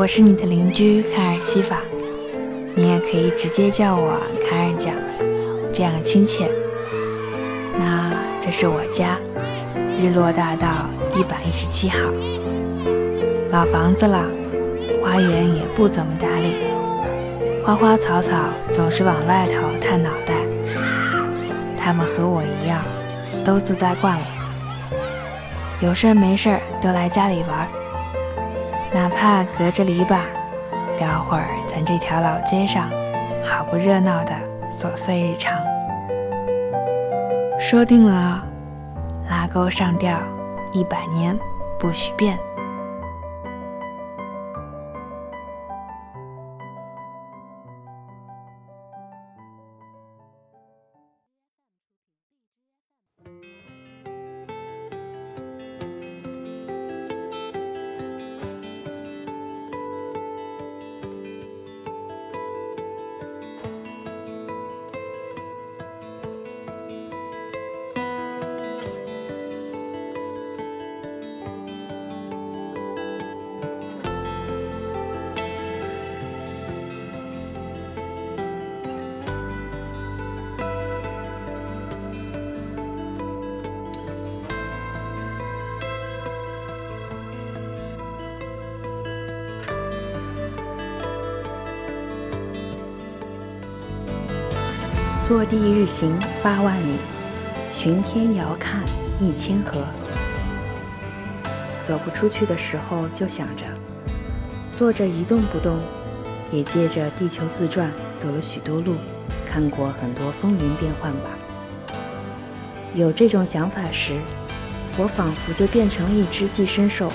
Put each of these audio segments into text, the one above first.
我是你的邻居卡尔西法，你也可以直接叫我卡尔酱，这样亲切。那这是我家，日落大道一百一十七号，老房子了，花园也不怎么打理，花花草草总是往外头探脑袋。他们和我一样，都自在惯了，有事儿没事儿都来家里玩，哪怕隔着篱笆聊会儿咱这条老街上好不热闹的琐碎日常。说定了，拉钩上吊，一百年不许变。坐地日行八万里，巡天遥看一千河。走不出去的时候，就想着坐着一动不动，也借着地球自转走了许多路，看过很多风云变幻吧。有这种想法时，我仿佛就变成了一只寄生兽。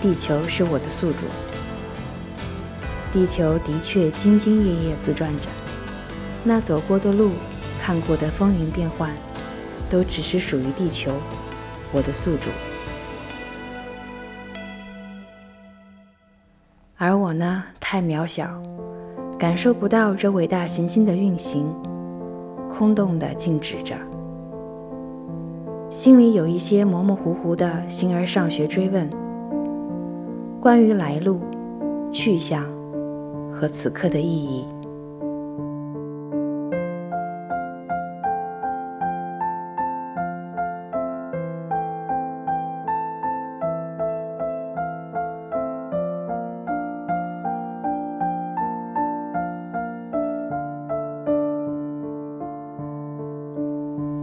地球是我的宿主，地球的确兢兢业业自转着。那走过的路，看过的风云变幻，都只是属于地球，我的宿主。而我呢，太渺小，感受不到这伟大行星的运行，空洞的静止着，心里有一些模模糊糊的形而上学追问，关于来路、去向和此刻的意义。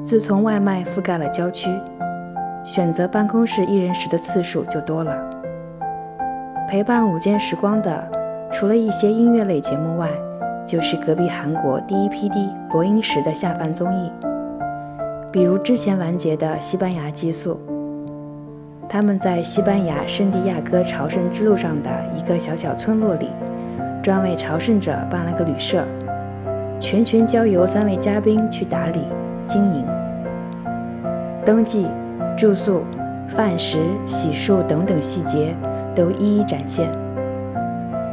自从外卖覆盖了郊区，选择办公室一人食的次数就多了。陪伴午间时光的，除了一些音乐类节目外，就是隔壁韩国第一 PD 罗英石的下饭综艺，比如之前完结的《西班牙寄宿》。他们在西班牙圣地亚哥朝圣之路上的一个小小村落里，专为朝圣者办了个旅社，全权交由三位嘉宾去打理经营。登记、住宿、饭食、洗漱等等细节都一一展现，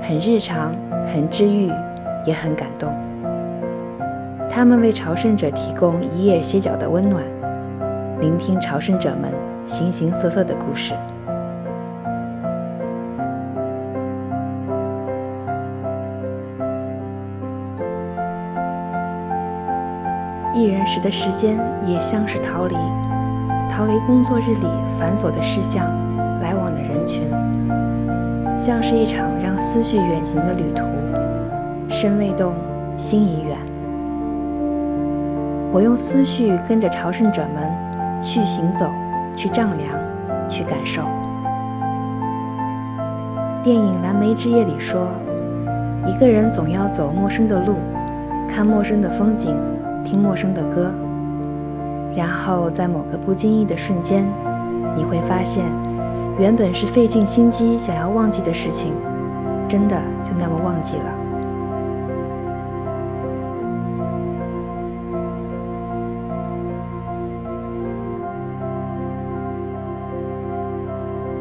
很日常，很治愈，也很感动。他们为朝圣者提供一夜歇脚的温暖，聆听朝圣者们形形色色的故事。一人时的时间也像是逃离。逃离工作日里繁琐的事项，来往的人群，像是一场让思绪远行的旅途。身未动，心已远。我用思绪跟着朝圣者们去行走，去丈量，去感受。电影《蓝莓之夜》里说，一个人总要走陌生的路，看陌生的风景，听陌生的歌。然后在某个不经意的瞬间，你会发现，原本是费尽心机想要忘记的事情，真的就那么忘记了。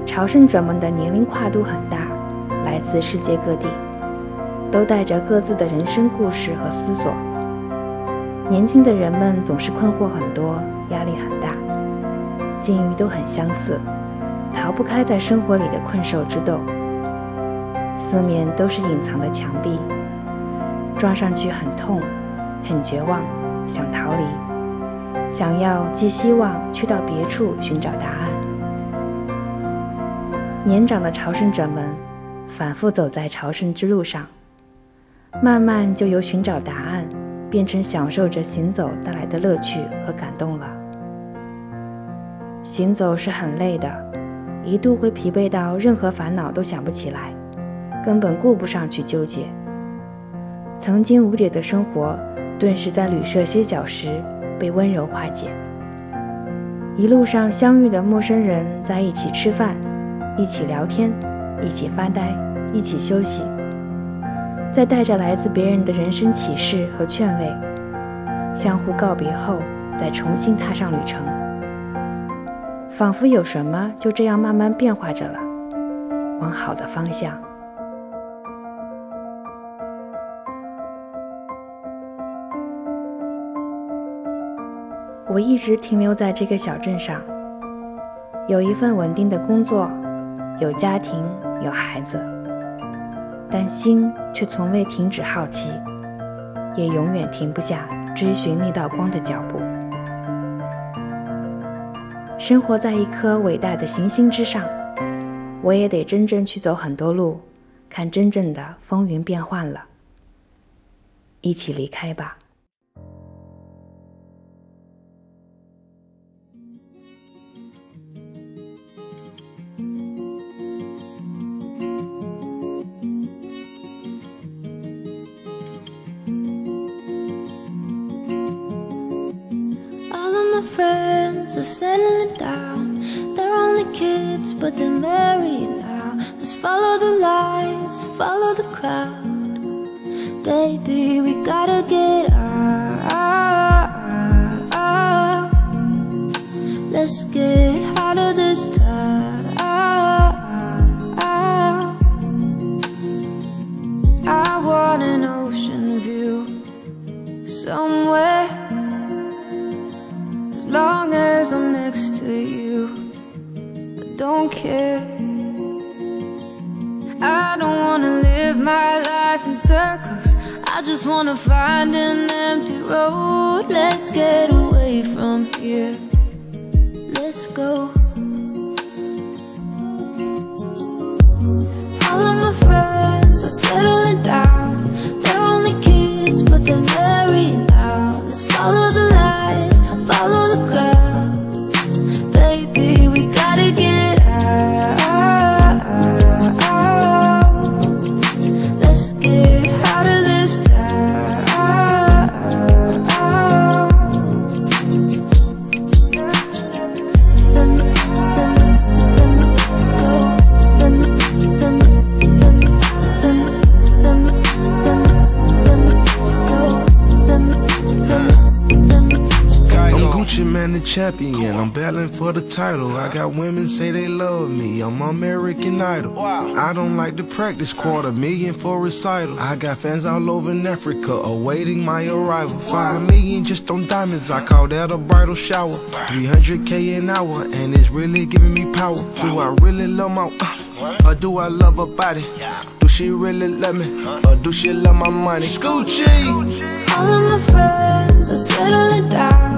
朝圣者们的年龄跨度很大，来自世界各地，都带着各自的人生故事和思索。年轻的人们总是困惑很多，压力很大，境遇都很相似，逃不开在生活里的困兽之斗。四面都是隐藏的墙壁，撞上去很痛，很绝望，想逃离，想要寄希望去到别处寻找答案。年长的朝圣者们反复走在朝圣之路上，慢慢就由寻找答案变成享受着行走带来的乐趣和感动了。行走是很累的，一度会疲惫到任何烦恼都想不起来，根本顾不上去纠结。曾经无解的生活，顿时在旅社歇脚时被温柔化解。一路上相遇的陌生人在一起吃饭。一起聊天，一起发呆，一起休息，再带着来自别人的人生启示和劝慰，相互告别后，再重新踏上旅程，仿佛有什么就这样慢慢变化着了，往好的方向。我一直停留在这个小镇上，有一份稳定的工作。有家庭，有孩子，但心却从未停止好奇，也永远停不下追寻那道光的脚步。生活在一颗伟大的行星之上，我也得真正去走很多路，看真正的风云变幻了。一起离开吧。Are settling down. They're only kids, but they're married now. Let's follow the lights, follow the crowd. Baby, we gotta get out. Let's get out of this town. Don't care. I don't wanna live my life in circles. I just wanna find an empty road. Let's get away from here. Let's go. All of my friends are settling champion. I'm battling for the title. I got women say they love me. I'm American Idol. I don't like to practice quarter million for recital. I got fans all over in Africa awaiting my arrival. Five million just on diamonds. I call that a bridal shower. 300k an hour, and it's really giving me power. Do I really love my, uh, or do I love her body? Do she really love me, or do she love my money? Gucci. All of my friends are settled